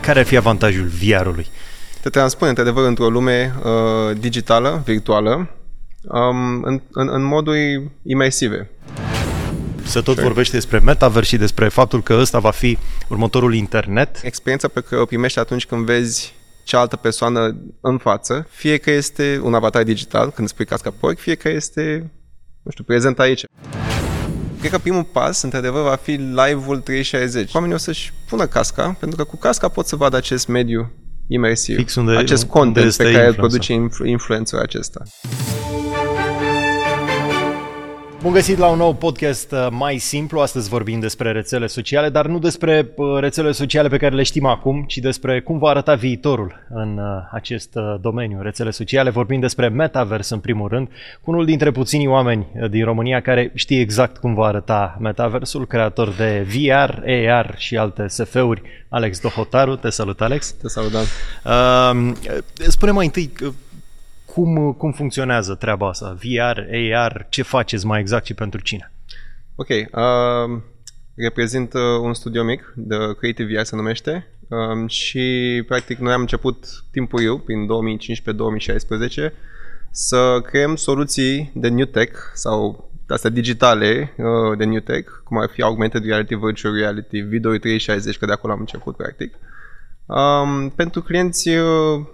Care ar fi avantajul VR-ului? Te transpune, într-adevăr, într-o lume uh, digitală, virtuală, um, în, în, în moduri imersive. Se tot vorbește despre metaverse și despre faptul că ăsta va fi următorul internet. Experiența pe care o primești atunci când vezi cealaltă persoană în față, fie că este un avatar digital, când spui casca pe fie că este, nu știu, prezent aici. Cred că primul pas, într-adevăr, va fi live-ul 360. Oamenii o să-și pună casca, pentru că cu casca pot să vadă acest mediu imersiv, Fix unde, acest unde content este pe care îl influența. produce influ- influencerul acesta. Bun găsit la un nou podcast uh, mai simplu. Astăzi vorbim despre rețele sociale, dar nu despre uh, rețele sociale pe care le știm acum, ci despre cum va arăta viitorul în uh, acest uh, domeniu, rețele sociale. Vorbim despre Metaverse în primul rând, cu unul dintre puținii oameni uh, din România care știe exact cum va arăta Metaversul, creator de VR, AR și alte SF-uri, Alex Dohotaru. Te salut, Alex! Te salutăm. Uh, spune mai întâi uh, cum, cum funcționează treaba asta? VR, AR, ce faceți mai exact și pentru cine? Ok. Uh, reprezint uh, un studio mic, de Creative VR se numește, um, și practic noi am început timpuriu, prin 2015-2016, să creăm soluții de new tech sau astea digitale uh, de new tech, cum ar fi augmented reality, virtual reality, video 360, că de acolo am început practic, um, pentru clienți uh,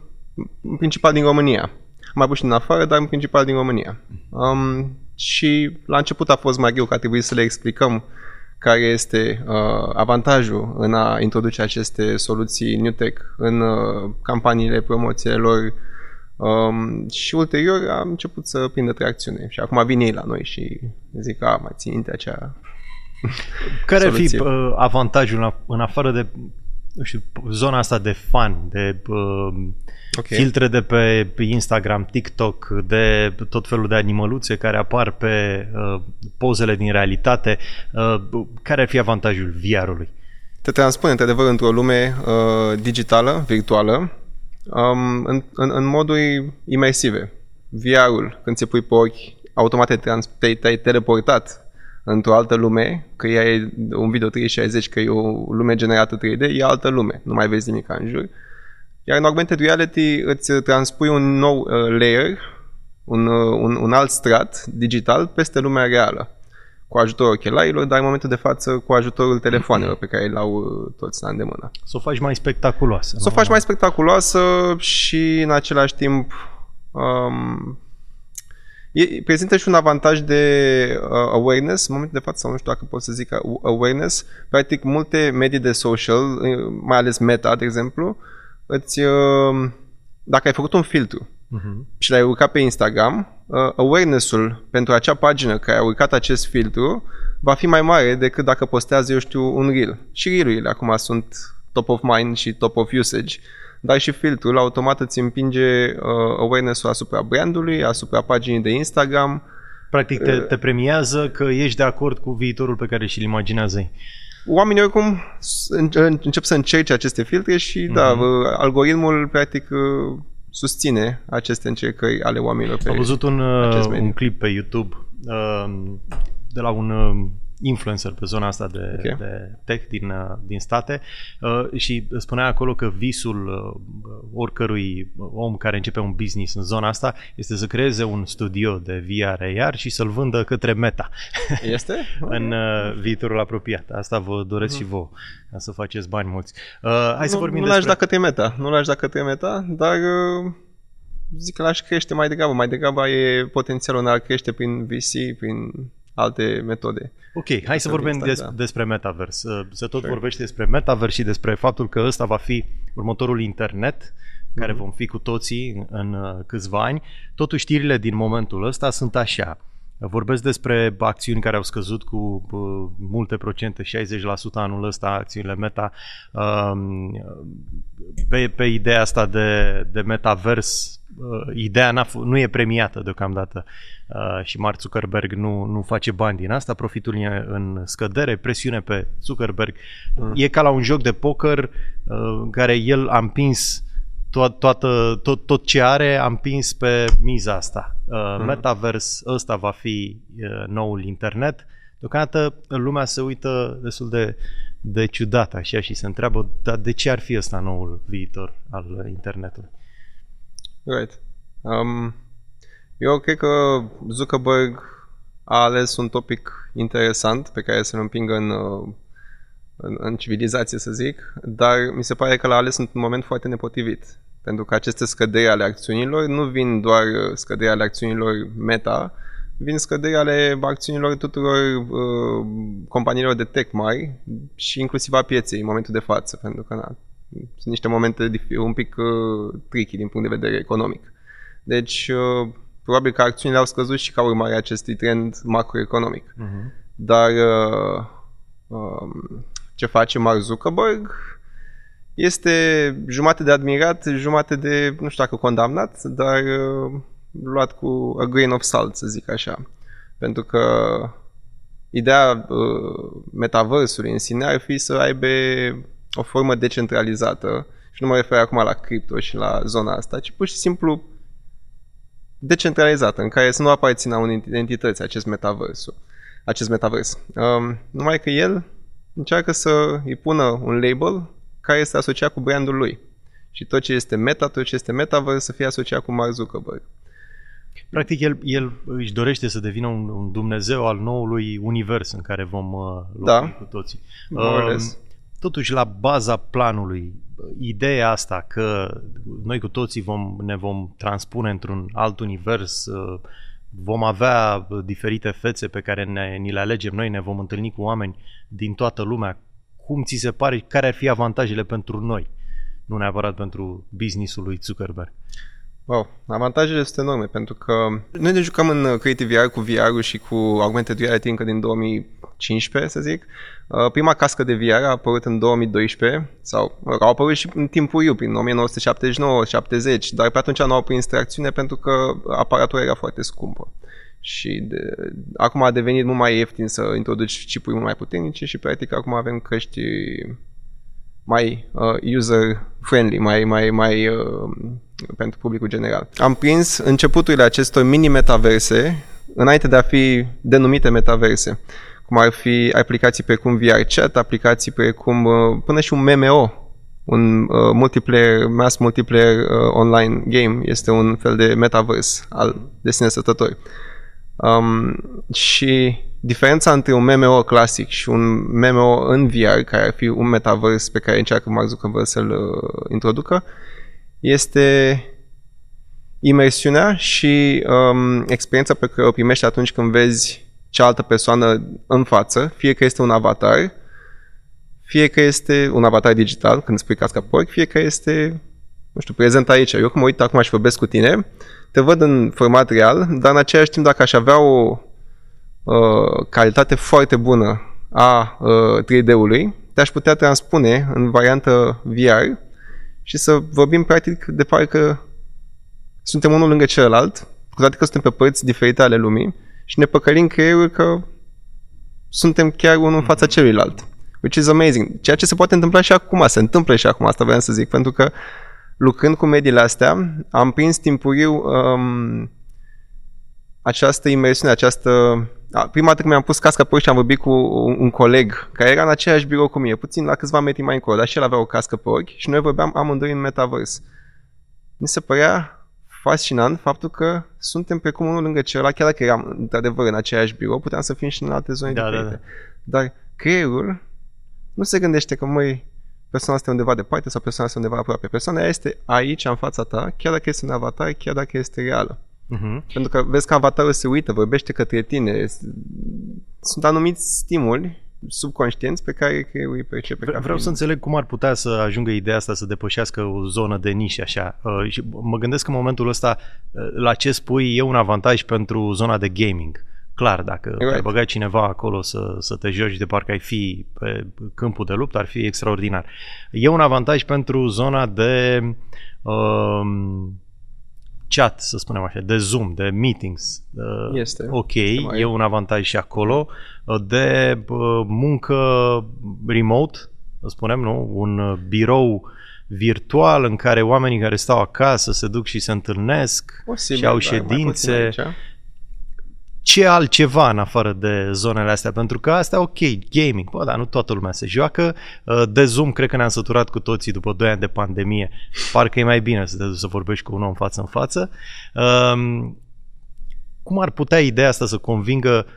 în principal din România. Am mai avut și din afară, dar în principal din România. Um, și la început a fost mai greu că a trebuit să le explicăm care este uh, avantajul în a introduce aceste soluții New Tech în uh, campaniile, promoțiile lor um, și ulterior am început să prindă tracțiune și acum vin ei la noi și zic, a, mai țin minte acea Care ar fi soluție. uh, avantajul în, în afară de nu știu, zona asta de fan, de uh, Ok. filtre de pe Instagram, TikTok, de tot felul de animăluțe care apar pe uh, pozele din realitate? Uh, care ar fi avantajul VR-ului? te transpune într-adevăr într-o lume uh, digitală, virtuală, um, în, în, în moduri imersive. VR-ul, când ți pui pe ochi, automat te-ai, trans- te-ai, te-ai teleportat într-o altă lume, că e un video 360, că e o lume generată 3D, e altă lume, nu mai vezi nimic în jur. Iar în augmented reality îți transpui un nou uh, layer, un, uh, un, un alt strat digital peste lumea reală cu ajutorul ochelarilor, dar în momentul de față cu ajutorul telefoanelor pe care le-au uh, toți la îndemână. Să o faci mai spectaculoasă. Să o nu? faci mai spectaculoasă și în același timp um, e, prezintă și un avantaj de uh, awareness, în momentul de față, sau nu știu dacă pot să zic uh, awareness, practic multe medii de social, uh, mai ales Meta, de exemplu, îți, uh, dacă ai făcut un filtru Mhm. și l-ai urcat pe Instagram, uh, awareness-ul pentru acea pagină care a urcat acest filtru va fi mai mare decât dacă postează, eu știu, un reel. Și reel-urile acum sunt top of mind și top of usage, dar și filtrul automat îți împinge uh, awareness-ul asupra brandului, asupra paginii de Instagram. Practic te, te premiază că ești de acord cu viitorul pe care și-l imaginează ei. Oamenii oricum s- în- în- încep să încerce aceste filtre și, da, Mhm. uh, algoritmul practic uh, susține aceste încercări ale oamenilor. Pe Am văzut un, uh, acest mediu. un clip pe YouTube uh, de la un uh, influencer pe zona asta de, Ok. de tech din, uh, din state uh, și spunea acolo că visul uh, oricărui om care începe un business în zona asta este să creeze un studio de VR AR și să-l vândă către Meta Este? în uh, viitorul apropiat. Asta vă doresc și vouă, ca să faceți bani mulți. Uh, hai să nu, vorbim nu despre... l-aș da către meta, nu l-aș da către meta, dar uh, zic că l-aș crește mai degrabă. Mai degrabă e potențialul în a crește prin VC, prin alte metode. Ok, hai să Asta vorbim din des, start, da. despre Metaverse. Uh, Se tot Sure. vorbește despre Metaverse și despre faptul că ăsta va fi următorul internet care Mhm. vom fi cu toții în, în uh, câțiva ani. Totuși știrile din momentul ăsta sunt așa. Vorbesc despre acțiuni care au scăzut cu uh, multe procente, 60% anul ăsta, acțiunile Meta. Um, pe, pe ideea asta de, de metavers, uh, ideea n-a, f- nu e premiată deocamdată uh, și Mark Zuckerberg nu, nu face bani din asta, profitul e în scădere, presiune pe Zuckerberg. Mm. E ca la un joc de poker uh, în care el a împins to- toată, tot, tot ce are, a împins pe miza asta. Uh, Mm. Metaverse, ăsta va fi uh, noul internet. Deocamdată lumea se uită destul de de ciudat așa și se întreabă, dar de ce ar fi ăsta noul viitor al internetului? Right. Um, eu cred că Zuckerberg a ales un topic interesant pe care să-l împingă în, în, în civilizație, să zic, dar mi se pare că l-a ales într-un moment foarte nepotrivit. Pentru că aceste scăderi ale acțiunilor nu vin doar scăderi ale acțiunilor meta, vin scăderi ale acțiunilor tuturor uh, companiilor de tech mari și inclusiv a pieței în momentul de față, pentru că na, sunt niște momente un pic uh, tricky din punct de vedere economic. Deci, uh, probabil că acțiunile au scăzut și ca urmare a acestui trend macroeconomic. Uh-huh. Dar uh, uh, ce face Mark Zuckerberg este jumate de admirat, jumate de, nu știu dacă condamnat, dar uh, luat cu a grain of salt, să zic așa. Pentru că ideea uh, metaversului în sine ar fi să aibă o formă decentralizată și nu mă refer acum la cripto și la zona asta, ci pur și simplu decentralizată, în care să nu aparțină unei entități acest metavers. Acest metavers. Um, numai că el încearcă să îi pună un label care este asociat cu brandul lui. Și tot ce este meta, tot ce este metaverse să fie asociat cu Mark Zuckerberg. Practic, el, el își dorește să devină un, un Dumnezeu al noului univers în care vom uh, locui da. cu toții. Uh, totuși, la baza planului, ideea asta că noi cu toții vom, ne vom transpune într-un alt univers, uh, vom avea diferite fețe pe care ne, ni le alegem noi, ne vom întâlni cu oameni din toată lumea. Cum ți se pare, care ar fi avantajele pentru noi? Nu neapărat pentru businessul lui Zuckerberg. Wow, avantajele sunt enorme pentru că noi ne jucăm în Creative VR cu VR-ul și cu augmented reality încă din 2015, să zic. Uh, prima cască de VR a apărut în 2012 sau au apărut și în timpul eu, prin 1979-70, dar pe atunci nu au prins tracțiune pentru că aparatura era foarte scumpă. Și de, acum a devenit mult mai ieftin să introduci chipuri mult mai puternice și practic acum avem căști mai uh, user-friendly, mai, mai, mai uh, pentru publicul general. Am prins începuturile acestor mini-metaverse înainte de a fi denumite metaverse, cum ar fi aplicații precum VR Chat, aplicații precum uh, până și un MMO, un uh, multiplayer, mass multiplayer uh, online game, este un fel de metaverse al de sine sătători. Um, și diferența între un MMO clasic și un MMO în VR, care ar fi un metaverse pe care încearcă Mark Zuckerberg să-l uh, introducă, este imersiunea și um, experiența pe care o primești atunci când vezi cealaltă persoană în față, fie că este un avatar, fie că este un avatar digital, când spui casca porc, fie că este, nu știu, prezent aici. Eu când mă uit acum și vorbesc cu tine, te văd în format real, dar în același timp dacă aș avea o uh, calitate foarte bună a uh, 3D-ului, te-aș putea transpune în variantă VR și să vorbim practic de parcă suntem unul lângă celălalt, cu toate că suntem pe părți diferite ale lumii și ne păcălim creierul că suntem chiar unul în fața celuilalt. Which is amazing. Ceea ce se poate întâmpla și acum, se întâmplă și acum, asta vreau să zic, pentru că lucrând cu mediile astea, am prins timpuriu um, această imersiune, această... A, prima dată când mi-am pus casca pe și am vorbit cu un, un coleg care era în aceeași birou cu mine, puțin la câțiva metri mai încolo, dar și el avea o cască pe ochi și noi vorbeam amândoi în metavers. Mi se părea fascinant faptul că suntem precum unul lângă celălalt, chiar dacă eram într-adevăr în aceeași birou, puteam să fim și în alte zone da, diferite. Da, da. Dar creierul nu se gândește că, măi, persoana asta undeva departe sau persoana asta undeva aproape. Persoana este aici, în fața ta, chiar dacă este un avatar, chiar dacă este reală. Uh-huh. Pentru că vezi că avatarul se uită, vorbește către tine. Sunt anumiți stimuli subconștienți pe care creierul îi percepe. Vreau, vreau să înțeleg cum ar putea să ajungă ideea asta să depășească o zonă de nișă așa. Uh, și mă gândesc că în momentul ăsta uh, la ce spui e un avantaj pentru zona de gaming. Clar, dacă right. ai băgat cineva acolo să, să te joci de parcă ai fi pe câmpul de luptă, ar fi extraordinar. E un avantaj pentru zona de uh, chat, să spunem așa, de Zoom, de meetings. Uh, este. Ok, e un avantaj și acolo. Uh, de uh, muncă remote, să spunem, nu? Un birou virtual în care oamenii care stau acasă se duc și se întâlnesc Posibil, și au ședințe. ce altceva în afară de zonele astea, pentru că asta ok, gaming, bă, dar nu toată lumea se joacă, uh, de Zoom cred că ne-am săturat cu toții după 2 ani de pandemie, parcă e mai bine să te duci să vorbești cu un om față în față. Um, cum ar putea ideea asta să convingă uh,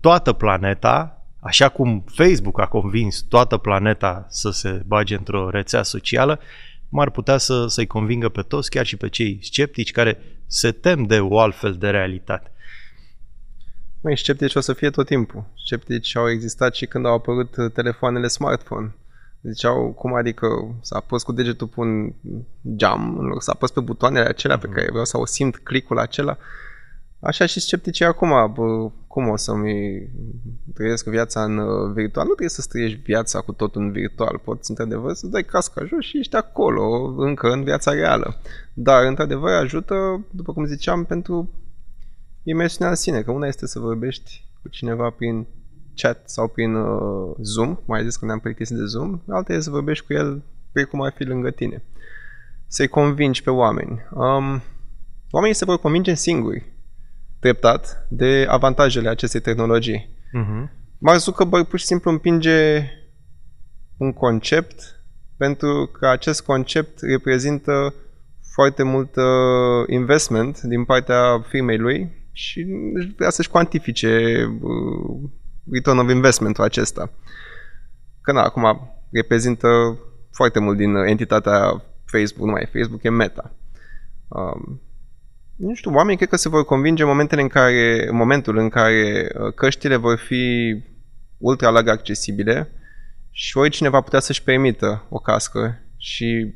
toată planeta, așa cum Facebook a convins toată planeta să se bage într-o rețea socială, cum ar putea să, să-i convingă pe toți, chiar și pe cei sceptici care se tem de o altfel de realitate. Mai sceptici o să fie tot timpul. Sceptici au existat și când au apărut uh, telefoanele smartphone. Ziceau, cum adică să apăs cu degetul pe un geam, în loc să apăs pe butoanele acelea pe mhm. care vreau să o simt clicul acela. Așa și sceptici acum, bă, cum o să-mi trăiesc viața în uh, virtual? Nu trebuie să trăiești viața cu tot în virtual. Poți, într-adevăr, să dai casca jos și ești acolo, încă în viața reală. Dar, într-adevăr, ajută, după cum ziceam, pentru imersiunea în sine, că una este să vorbești cu cineva prin chat sau prin uh, Zoom, mai zis că ne-am plictisit de Zoom, alta este să vorbești cu el pe cum ar fi lângă tine. Să-i convingi pe oameni. Um, oamenii se vor convinge singuri, treptat, de avantajele acestei tehnologii. Uh-huh. Mark Zuckerberg pur și simplu împinge un concept pentru că acest concept reprezintă foarte mult uh, investment din partea firmei lui și vrea să-și cuantifice uh, return of investment-ul acesta. Că na, acum reprezintă foarte mult din entitatea Facebook, nu mai e Facebook, e Meta. Um, nu știu, oamenii cred că se vor convinge în momentele în care, în momentul în care uh, căștile vor fi ultra larg accesibile și oricine va putea să-și permită o cască și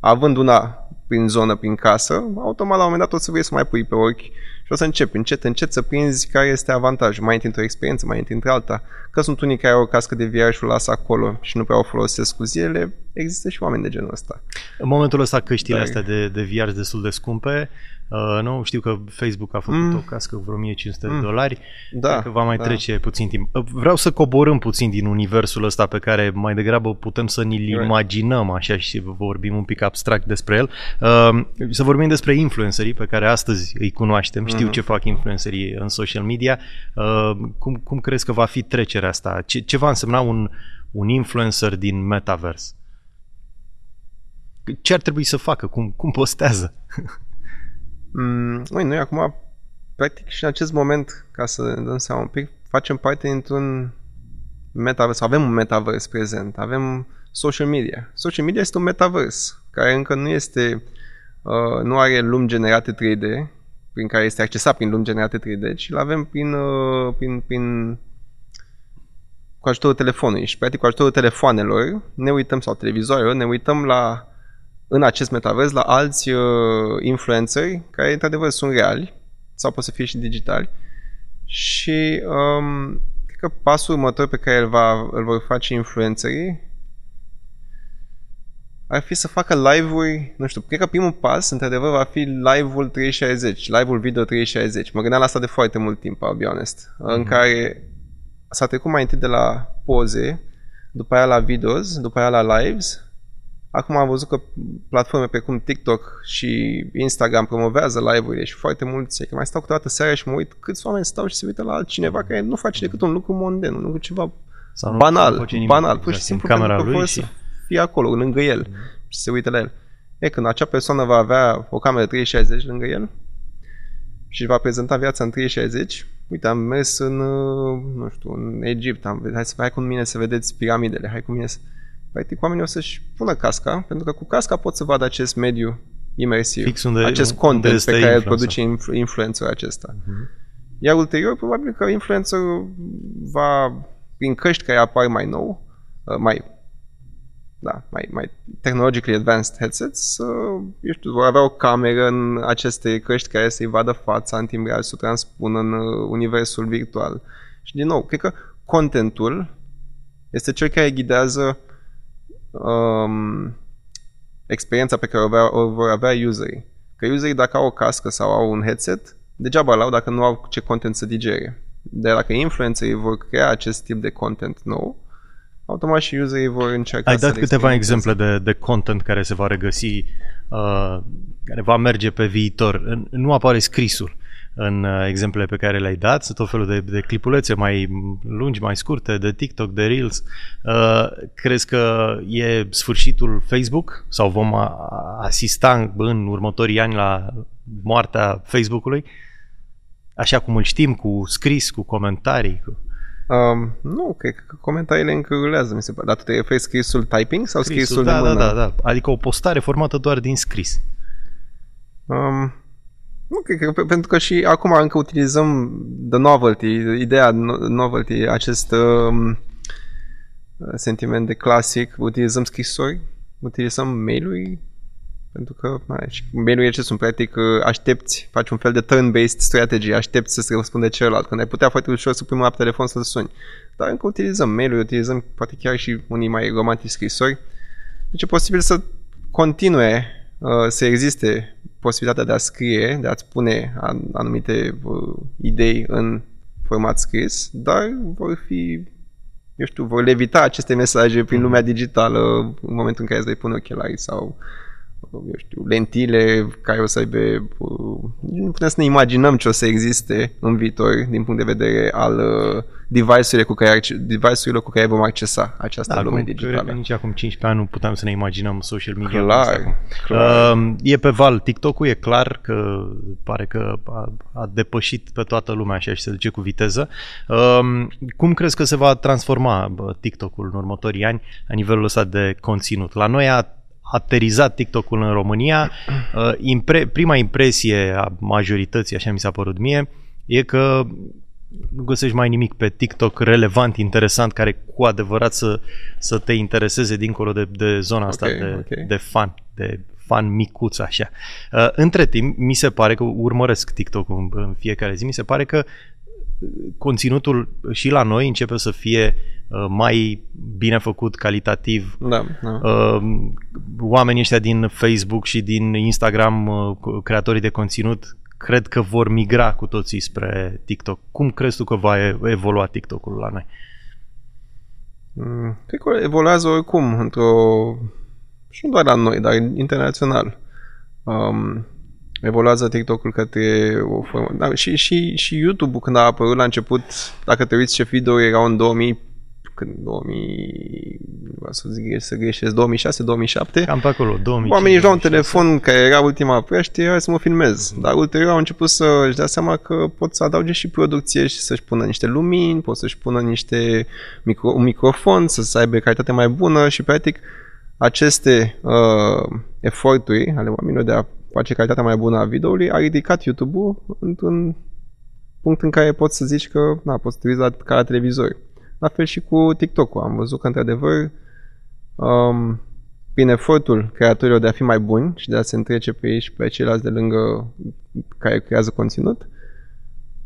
având una prin zonă, prin casă, automat la un moment dat o să vrei să mai pui pe ochi și o să începi încet, încet să prinzi care este avantajul. Mai întâi într-o experiență, mai întâi într-alta. Că sunt unii care au o cască de VR și o lasă acolo și nu prea o folosesc cu zilele, există și oameni de genul ăsta. În momentul ăsta căștile Dar... astea de, de VR sunt destul de scumpe. Uh, nu, știu că Facebook a făcut mm. o cască cu vreo 1500 mm. de dolari. Da, că va mai da. trece puțin timp. Uh, vreau să coborâm puțin din universul ăsta pe care mai degrabă putem să ni-l right. imaginăm așa și vorbim un pic abstract despre el. Uh, să vorbim despre influencerii pe care astăzi îi cunoaștem. Știu mm. ce fac influencerii în social media. Uh, cum, cum crezi că va fi trecerea asta? Ce, ce va însemna un, un influencer din metaverse? Ce ar trebui să facă? Cum, cum postează? Mm, ui, noi acum, practic și în acest moment, ca să ne dăm seama un pic, facem parte dintr-un metaverse, avem un metaverse prezent, avem social media. Social media este un metaverse care încă nu este, uh, nu are lumi generate 3D, prin care este accesat prin lumi generate 3D, ci îl avem prin, uh, prin, prin cu ajutorul telefonului și practic cu ajutorul telefoanelor ne uităm sau televizoarelor, ne uităm la în acest metavers la alți uh, influenceri care într-adevăr sunt reali sau pot să fie și digitali și um, cred că pasul următor pe care îl, va, îl vor face influencerii ar fi să facă live-uri, nu știu, cred că primul pas, într-adevăr, va fi live-ul 360, live-ul video 360. Mă gândeam la asta de foarte mult timp, I'll be honest, mm-hmm. în mhm. care s-a trecut mai întâi de la poze, după aia la videos, după aia la lives Acum am văzut că platforme precum TikTok și Instagram promovează live-urile și foarte mulți, că mai stau câteodată seara și mă uit câți oameni stau și se uită la altcineva care nu face decât un lucru monden, un lucru ceva Sau banal, nimic, banal, pur și simplu pentru că poate și... să fie acolo, lângă el mm-hmm. și se uită la el. E, când acea persoană va avea o cameră 360 lângă el și va prezenta viața în 360, uite, am mers în, uh, nu știu, în Egipt, am, hai să hai cu mine să vedeți piramidele, hai cu mine să practic oamenii o să-și pună casca, pentru că cu casca pot să vadă acest mediu imersiv, Fix unde, acest content unde pe care îl produce influ- influencerul acesta. Uh-huh. Iar ulterior, probabil că influencerul va, prin căști care apar mai nou, uh, mai da, mai, mai technologically advanced headsets, să, eu știu, vor avea o cameră în aceste căști care să-i vadă fața în timp real, să o transpună în uh, universul virtual. Și din nou, cred că contentul este cel care ghidează um, experiența pe care o, avea, o vor avea userii. Că userii dacă au o cască sau au un headset, degeaba l-au dacă nu au ce content să digere. De dacă influencerii vor crea acest tip de content nou, automat și userii vor încerca Ai dat câteva exemple de, de content care se va regăsi, uh, care va merge pe viitor. Nu apare scrisul în uh, exemplele pe care le-ai dat, sunt tot felul de, de clipulețe mai lungi, mai scurte, de TikTok, de Reels. Uh, crezi că e sfârșitul Facebook sau vom asista în următorii ani la moartea Facebook-ului? Așa cum îl știm, cu scris, cu comentarii? Cu... Um, nu, cred că comentariile încă rulează, mi se pare. Dar tu te referi scrisul typing sau scrisul, scrisul da, de da, mână? da, da. Adică o postare formată doar din scris. Um, nu, cred că pentru că și acum încă utilizăm the novelty, ideea novelty, acest um, sentiment de clasic, utilizăm scrisori, utilizăm mail-uri, pentru că na, și mail-uri ce sunt practic aștepți, faci un fel de turn-based strategy, aștepți să se răspunde celălalt, când ai putea foarte ușor să pui mâna pe telefon să-l suni. Dar încă utilizăm mail-uri, utilizăm poate chiar și unii mai romantici scrisori. Deci e posibil să continue uh, să existe posibilitatea de a scrie, de a-ți pune anumite uh, idei în format scris, dar vor fi, eu știu, vor levita aceste mesaje prin lumea digitală în momentul în care îți vei pune ochelari sau eu știu, lentile care o să aibă... Nu putem să ne imaginăm ce o să existe în viitor din punct de vedere al uh, device-urile cu care, device-urilor cu care vom accesa această da, lume cum, digitală. Nici acum 15 ani nu puteam să ne imaginăm social media. Clar, clar. Uh, e pe val. TikTok-ul e clar că pare că a, a depășit pe toată lumea așa și se duce cu viteză. Uh, cum crezi că se va transforma TikTok-ul în următorii ani la nivelul ăsta de conținut? La noi a aterizat TikTok-ul în România, uh, impre, prima impresie a majorității, așa mi s-a părut mie, e că nu găsești mai nimic pe TikTok relevant, interesant, care cu adevărat să, să te intereseze dincolo de, de zona asta okay, de, okay. de fan, de fan micuț așa. Uh, între timp, mi se pare că urmăresc TikTok-ul în, în fiecare zi, mi se pare că conținutul și la noi începe să fie uh, mai bine făcut, calitativ. Da, da. Uh, oamenii ăștia din Facebook și din Instagram, uh, creatorii de conținut, cred că vor migra cu toții spre TikTok. Cum crezi tu că va evolua TikTok-ul la noi? Mm, cred că evoluează oricum într-o... și nu doar la noi, dar internațional. Um, evoluează TikTok-ul către o formă. Da, și, și, și YouTube-ul când a apărut la început, dacă te uiți ce video erau în 2000, când 2000, să zic, să greșesc, 2006-2007. Cam pe acolo, 2005. Oamenii luau un telefon care era ultima prește, hai să mă filmez. Dar ulterior au început să își dea seama că pot să adauge și producție și să-și pună niște lumini, pot să-și pună niște micro, un microfon, să, aibă calitate mai bună și practic aceste uh, eforturi ale oamenilor de a face calitatea mai bună a videoului, a ridicat YouTube-ul într-un punct în care poți să zici că na, poți să te uiți la, ca la televizor. La fel și cu TikTok-ul. Am văzut că, într-adevăr, um, prin efortul creatorilor de a fi mai buni și de a se întrece pe ei și pe ceilalți de lângă care creează conținut,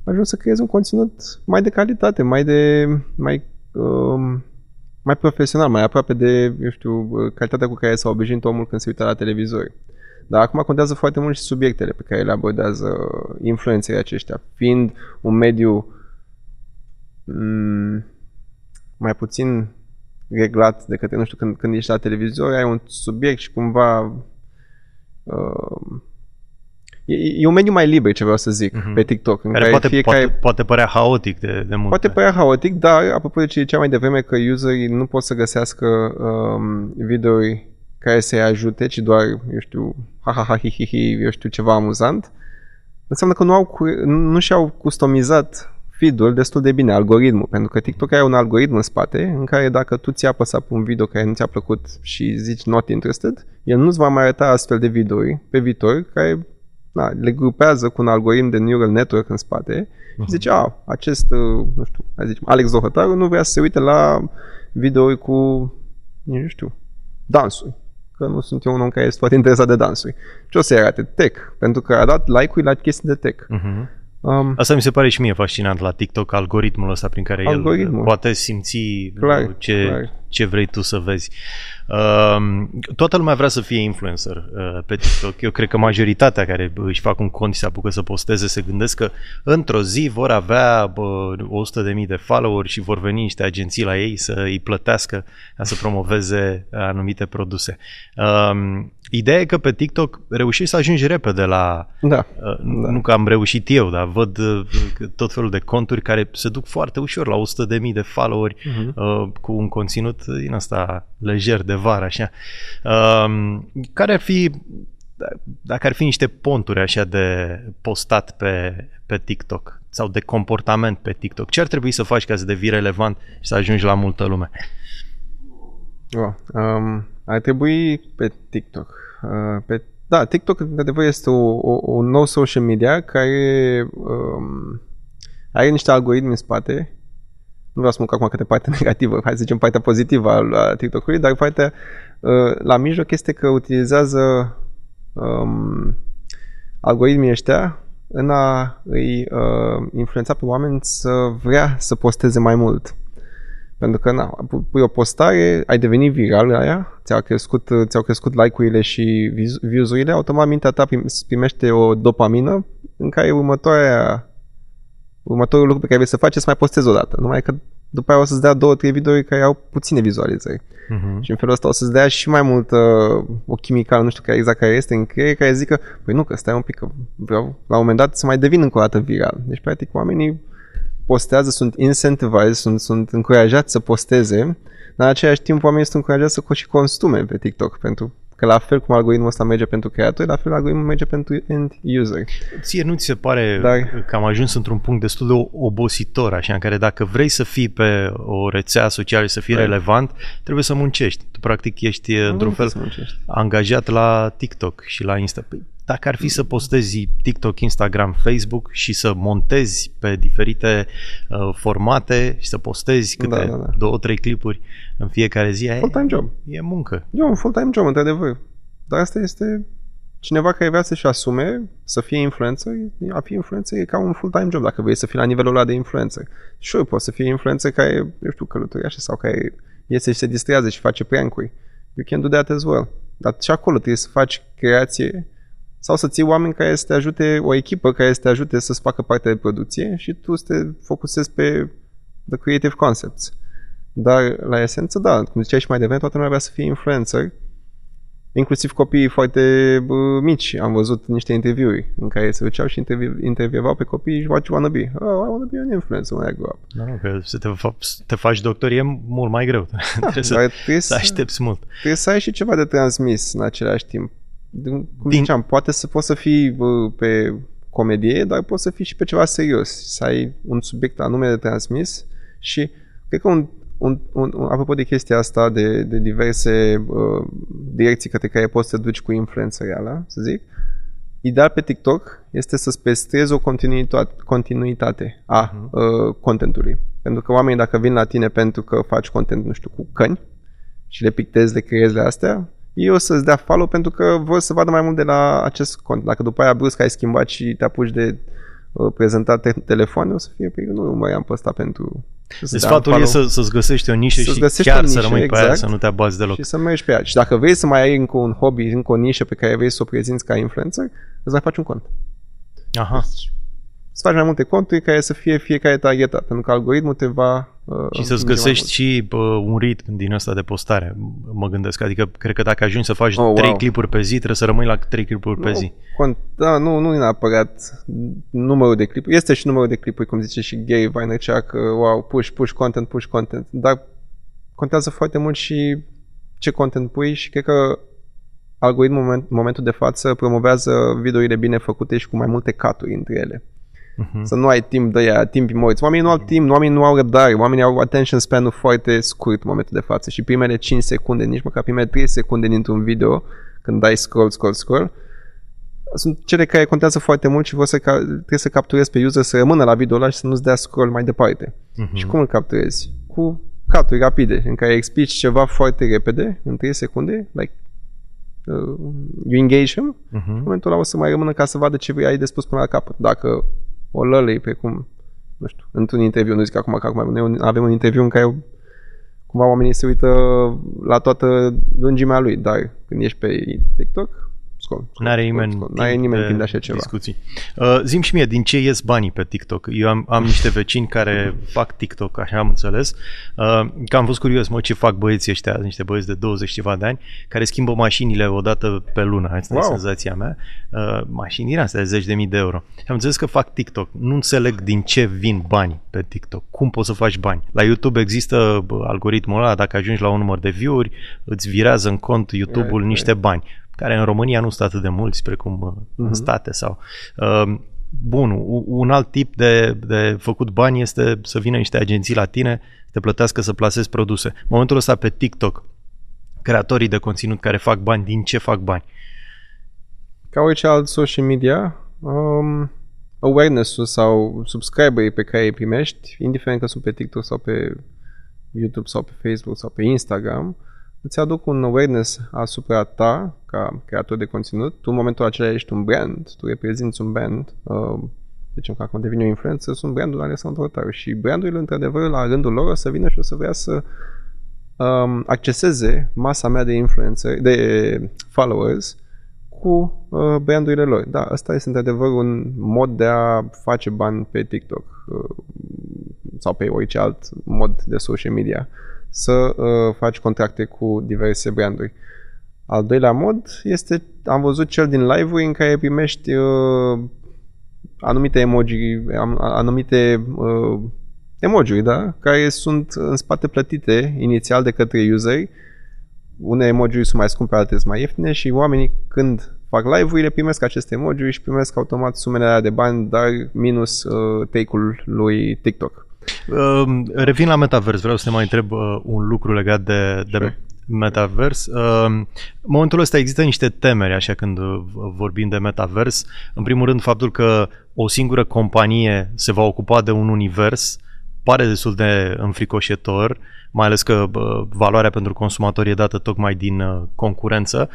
ajuns să creezi un conținut mai de calitate, mai de mai, um, mai profesional, mai aproape de, eu știu, calitatea cu care s-a obișnuit omul când se uită la televizor. Dar acum contează foarte mult și subiectele pe care le abordează influenței aceștia, fiind un mediu m- mai puțin reglat de către, nu știu, când, când ești la televizor, ai un subiect și cumva uh, e, e un mediu mai liber, ce vreau să zic, mm-hmm. pe TikTok. În care, care poate, fiecare... poate, poate părea haotic de, de mult. Poate părea haotic, dar apropo de ce ziceam mai devreme că userii nu pot să găsească um, videouri care să-i ajute, ci doar, eu știu, ha, ha, ha, hi, hi, hi, eu știu, ceva amuzant, înseamnă că nu, au, nu și-au customizat feed-ul destul de bine, algoritmul, pentru că TikTok are un algoritm în spate în care dacă tu ți-a apăsat pe un video care nu ți-a plăcut și zici not interested, el nu-ți va mai arăta astfel de videouri pe viitor care na, le grupează cu un algoritm de neural network în spate uh-huh. și zice, a, acest, uh, nu știu, hai zice, Alex Zohătaru nu vrea să se uite la videouri cu, nu știu, dansuri că nu sunt eu un om care este foarte interesat de dansuri. Ce o să-i arate? Tech. Pentru că a dat like-uri la chestii de tech. Uh-huh. Um, Asta mi se pare și mie fascinant la TikTok, algoritmul ăsta prin care algoritmul. el poate simți clar, ce, clar. Ce vrei tu să vezi. Uh, toată lumea vrea să fie influencer uh, pe TikTok. Eu cred că majoritatea care își fac un cont și se apucă să posteze se gândesc că într-o zi vor avea bă, 100.000 de follower și vor veni niște agenții la ei să îi plătească ca să promoveze anumite produse. Uh, ideea e că pe TikTok reușești să ajungi repede la... Da. Uh, da. Nu că am reușit eu, dar văd uh, tot felul de conturi care se duc foarte ușor la 100.000 de followeri uh-huh. uh, cu un conținut din asta lejer de vară, așa. Uh, care ar fi dacă ar fi niște ponturi așa de postat pe, pe TikTok sau de comportament pe TikTok, ce ar trebui să faci ca să devii relevant și să ajungi la multă lume? Wow. Um, ar trebui pe TikTok. Uh, pe, da, TikTok, de adevăr, este o, o, un nou social media care um, are niște algoritmi în spate. Nu vreau să mă acum câte partea negativă, hai să zicem partea pozitivă a TikTok-ului, dar partea uh, la mijloc este că utilizează um, algoritmii ăștia în a îi uh, influența pe oameni să vrea să posteze mai mult. Pentru că, na, pui o postare, ai devenit viral aia, ți-au crescut, ți-au crescut like-urile și views-urile, automat mintea ta primește o dopamină în care următoarea, următorul lucru pe care vrei să faci să mai postezi o dată. Numai că după aia o să-ți dea două, trei videouri care au puține vizualizări. Uh-huh. Și în felul ăsta o să-ți dea și mai mult uh, o chimicală, nu știu care exact care este, în creier, care zică, păi nu, că stai un pic, că vreau la un moment dat să mai devin încă o dată viral. Deci, practic, oamenii postează, sunt incentivized, sunt, sunt încurajați să posteze, dar în același timp oamenii sunt încurajați să și consume pe TikTok, pentru că la fel cum algoritmul ăsta merge pentru creatori, la fel algoritmul merge pentru end user. Ție nu ți se pare Dar... că am ajuns într-un punct destul de obositor, așa, în care dacă vrei să fii pe o rețea socială și să fii da. relevant, trebuie să muncești. Tu practic ești nu într-un fel angajat la TikTok și la Insta. Păi, dacă ar fi să postezi TikTok, Instagram, Facebook și să montezi pe diferite uh, formate și să postezi câte da, da, da. două, trei clipuri în fiecare zi, full-time job. E muncă. E un full-time job, într-adevăr. Dar asta este cineva care vrea să-și asume să fie influencer, a fi influencer e ca un full-time job dacă vrei să fii la nivelul ăla de influencer. Și eu poți să fii influencer care, eu știu, călătorește sau care iese și se distrează și face prank-uri. You can do that as well. Dar și acolo trebuie să faci creație sau să ții oameni care să te ajute, o echipă care să te ajute să-ți facă partea de producție și tu să te focusezi pe the creative concepts. Dar, la esență, da, cum ziceai și mai devreme, toată lumea vrea să fie influencer, inclusiv copiii foarte bă, mici. Am văzut niște interviuri în care se duceau și intervie, intervievau pe copii what you wanna be? Oh, I wanna be an influencer when I grow up. Da, no, că să te, fa- te faci doctor e mult mai greu. Da, trebuie, să, trebuie să aștepți mult. Trebuie să ai și ceva de transmis în același timp cum Din... ziceam, poate să poți să fii pe comedie, dar poți să fii și pe ceva serios, să ai un subiect anume de transmis și cred că un, un, un, un apropo de chestia asta de, de diverse uh, direcții către care poți să te duci cu influența reală, să zic, ideal pe TikTok este să-ți păstrezi o continuitate, continuitate a uh-huh. uh, contentului. Pentru că oamenii dacă vin la tine pentru că faci content, nu știu, cu căni și le pictezi, le creezi le astea, ei o să-ți dea follow pentru că vor să vadă mai mult de la acest cont. Dacă după aia brusc ai schimbat și te apuci de uh, prezentat te- telefoane, o să fie, pe păi nu mai am pe ăsta pentru... Deci sfatul e să, să-ți găsești o nișă să și chiar nișă, să rămâi exact, pe aia, să nu te abazi deloc. Și să mergi pe ea. Și dacă vrei să mai ai încă un hobby, încă o nișă pe care vrei să o prezinți ca influencer, îți mai faci un cont. Aha. Deci, să faci mai multe conturi care să fie fiecare targetat, pentru că algoritmul te va Uh, și să-ți găsești și uh, un ritm din ăsta de postare, mă gândesc. Adică, cred că dacă ajungi să faci oh, 3 wow. clipuri pe zi, trebuie să rămâi la 3 clipuri nu, pe zi. Cont, da, nu, nu e neapărat numărul de clipuri. Este și numărul de clipuri, cum zice și Gary Vaynerchuk, wow, push, push content, push content. Dar contează foarte mult și ce content pui și cred că algoritmul în moment, momentul de față promovează videourile bine făcute și cu mai multe caturi între ele. Uh-huh. Să nu ai timp de ea, timp morți. Oamenii nu au timp, oamenii nu au răbdare, oamenii au attention span-ul foarte scurt în momentul de față și primele 5 secunde, nici măcar primele 3 secunde dintr-un video, când dai scroll, scroll, scroll, sunt cele care contează foarte mult și vor să ca- trebuie să capturezi pe user să rămână la video ăla și să nu-ți dea scroll mai departe. Uh-huh. Și cum îl capturezi? Cu caturi rapide, în care explici ceva foarte repede, în 3 secunde, like uh, you engage him, uh-huh. și în momentul ăla o să mai rămână ca să vadă ce vrei ai de spus până la capăt. Dacă o lălăi pe cum, nu știu, într-un interviu, nu zic acum că acum noi avem un interviu în care cumva oamenii se uită la toată lungimea lui, dar când ești pe TikTok, scol. scol N-are nimeni, scol. N-are nimeni timp de așa ceva. Discuții. Uh, zim și mie, din ce ies banii pe TikTok? Eu am, am niște vecini care fac TikTok, așa am înțeles, uh, că am fost curios, mă, ce fac băieții ăștia, niște băieți de 20 ceva de ani, care schimbă mașinile odată pe lună, asta wow. e senzația mea, uh, mașini astea de zeci de mii de euro. Și am înțeles că fac TikTok, nu înțeleg din ce vin bani pe TikTok, cum poți să faci bani. La YouTube există bă, algoritmul ăla, dacă ajungi la un număr de view-uri, îți virează în cont YouTube-ul niște bani care în România nu sunt atât de mulți precum uh-huh. în mhm. state sau... Uh, bun, un alt tip de, de făcut bani este să vină niște agenții la tine, să te plătească să plasezi produse. În momentul ăsta pe TikTok, creatorii de conținut care fac bani, din ce fac bani? Ca orice alt social media, um, awareness-ul sau subscriberii pe care îi primești, indiferent că sunt pe TikTok sau pe YouTube sau pe Facebook sau pe Instagram, uh, îți aduc un awareness asupra ta ca creator de conținut. Tu în momentul acela ești un brand, tu reprezinți un brand. Uh, deci când acum devine o influență, sunt brandul Alessandro Taru și brandurile, într-adevăr, la rândul lor o să vină și o să vrea să um, acceseze masa mea de influencer, de followers cu uh, brandurile lor. Da, asta este într-adevăr un mod de a face bani pe TikTok uh, sau pe orice alt mod de social media. Uh, să uh, faci contracte cu diverse branduri. Al doilea mod este, am văzut cel din live-uri în care primești uh, anumite emoji, anumite uh, emoji, da? Care sunt în spate plătite inițial de către user. Unele emoji sunt mai scumpe, altele sunt mai ieftine și oamenii când fac live-urile primesc aceste emoji și primesc automat sumele alea de bani, dar minus uh, take-ul lui TikTok. Uh, revin la metavers, vreau să te mai întreb uh, un lucru legat de, de metavers. Uh, în momentul ăsta există niște temeri, așa când uh, vorbim de metavers. În primul rând, faptul că o singură companie se va ocupa de un univers pare destul de înfricoșător mai ales că uh, valoarea pentru consumator e dată tocmai din uh, concurență,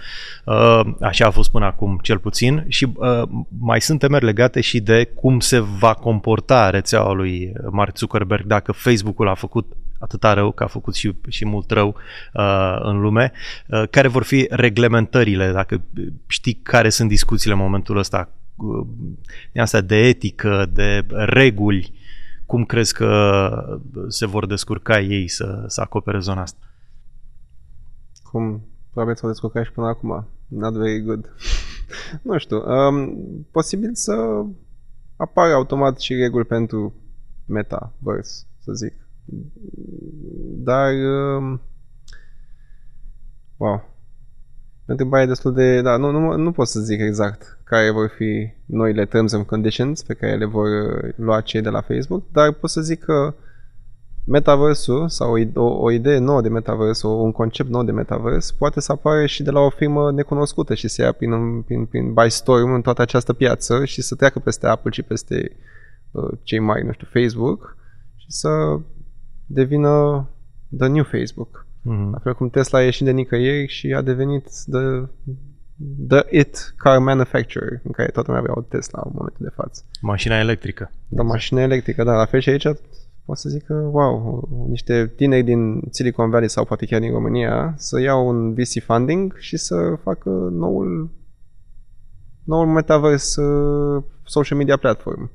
uh, așa a fost până acum cel puțin, și uh, mai sunt temeri legate și de cum se va comporta rețeaua lui Mark Zuckerberg dacă Facebook-ul a făcut atâta rău, că a făcut și, și mult rău uh, în lume, uh, care vor fi reglementările, dacă știi care sunt discuțiile în momentul ăsta, uh, de asta de etică, de reguli cum crezi că se vor descurca ei să, să acopere zona asta? Cum probabil s-au descurcat și până acum. Not very good. nu știu. Um, posibil să apară automat și reguli pentru metaverse, să zic. Dar um, wow. Întrebarea e destul de... Da, nu, nu, nu pot să zic exact care vor fi noile terms and conditions pe care le vor uh, lua cei de la Facebook, dar pot să zic că metaversul sau o, o idee nouă de metavers, o, un concept nou de metavers, poate să apară și de la o firmă necunoscută și să ia prin, prin, prin by storm în toată această piață și să treacă peste Apple și peste uh, cei mai, nu știu, Facebook și să devină the new Facebook. Mm-hmm. La fel cum Tesla a ieșit de nicăieri și a devenit the, the it car manufacturer, în care toată lumea avea o Tesla în momentul de față. Mașina electrică. Da, mașina electrică, da. La fel și aici pot să zic că, wow, niște tineri din Silicon Valley sau poate chiar din România să iau un VC funding și să facă noul noul metaverse uh, social media platform.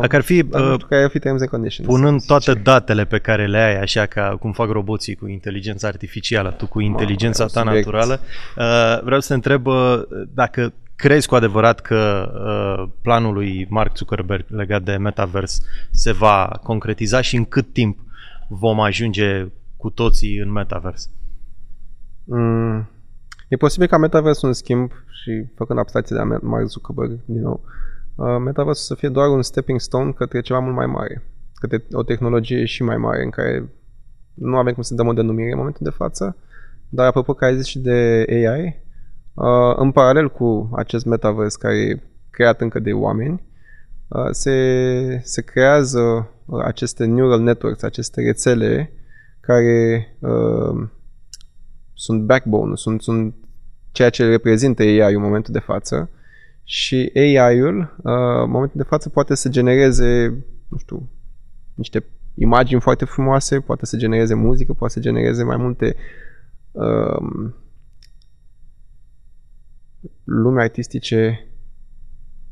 Dacă ar fi, uh, care ar fi terms and conditions. Punând toate datele pe care le ai, așa ca cum fac roboții cu inteligența artificială, tu cu inteligența ta subiect. naturală, uh, vreau să te întreb uh, dacă crezi cu adevărat că uh, planul lui Mark Zuckerberg legat de metavers se va concretiza și în cât timp vom ajunge cu toții în metavers? Mm, e posibil ca metaversul în schimb și făcând abstracție de Mark Zuckerberg din nou, uh, metaversul să fie doar un stepping stone către ceva mult mai mare, către o tehnologie și mai mare în care nu avem cum să dăm o denumire în momentul de față, dar apropo că ai zis și de AI, uh, în paralel cu acest metavers care e creat încă de oameni, uh, se, se creează uh, aceste neural networks, aceste rețele care uh, sunt backbone, sunt, sunt ceea ce reprezintă AI în momentul de față și AI-ul, uh, în momentul de față, poate să genereze, nu știu, niște imagini foarte frumoase, poate să genereze muzică, poate să genereze mai multe um, lume artistice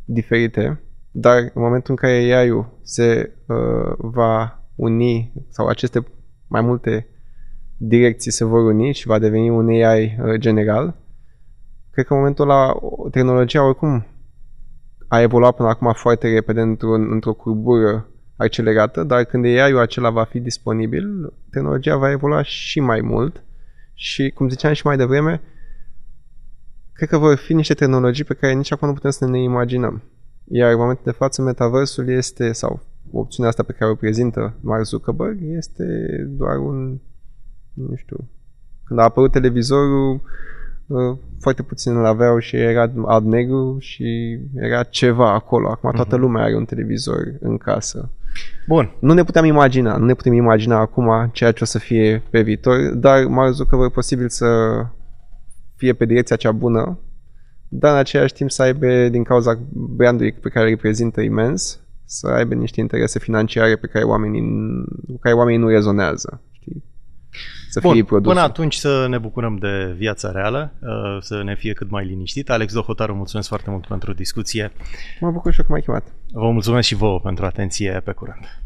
diferite, dar în momentul în care AI-ul se uh, va uni sau aceste mai multe direcții se vor uni și va deveni un AI uh, general, cred că în momentul ăla tehnologia oricum a evoluat până acum foarte repede într-o, într-o curbură accelerată, dar când AI-ul acela va fi disponibil, tehnologia va evolua și mai mult și, cum ziceam și mai devreme, cred că vor fi niște tehnologii pe care nici acum nu putem să ne imaginăm. Iar în momentul de față, metaversul este, sau opțiunea asta pe care o prezintă Mark Zuckerberg, este doar un, nu știu, când a apărut televizorul, uh, foarte puțin îl aveau și era alb-negru și era ceva acolo. Acum toată mhm. lumea are un televizor în casă. Bun. Nu ne putem imagina, nu ne putem imagina acum ceea ce o să fie pe viitor, dar Mark Zuckerberg posibil să fie pe direcția cea bună, dar în același timp să aibă, din cauza brandului pe care îl reprezintă imens, să aibă niște interese financiare pe care oamenii, cu care oamenii nu rezonează. Știi? Să Bun, fie produsul. Până atunci să ne bucurăm de viața reală, uh, să ne fie cât mai liniștit. Alex Dohotaru, mulțumesc foarte mult pentru discuție. Mă bucur și eu că m-ai chemat. Vă mulțumesc și vouă pentru atenție. Pe curând.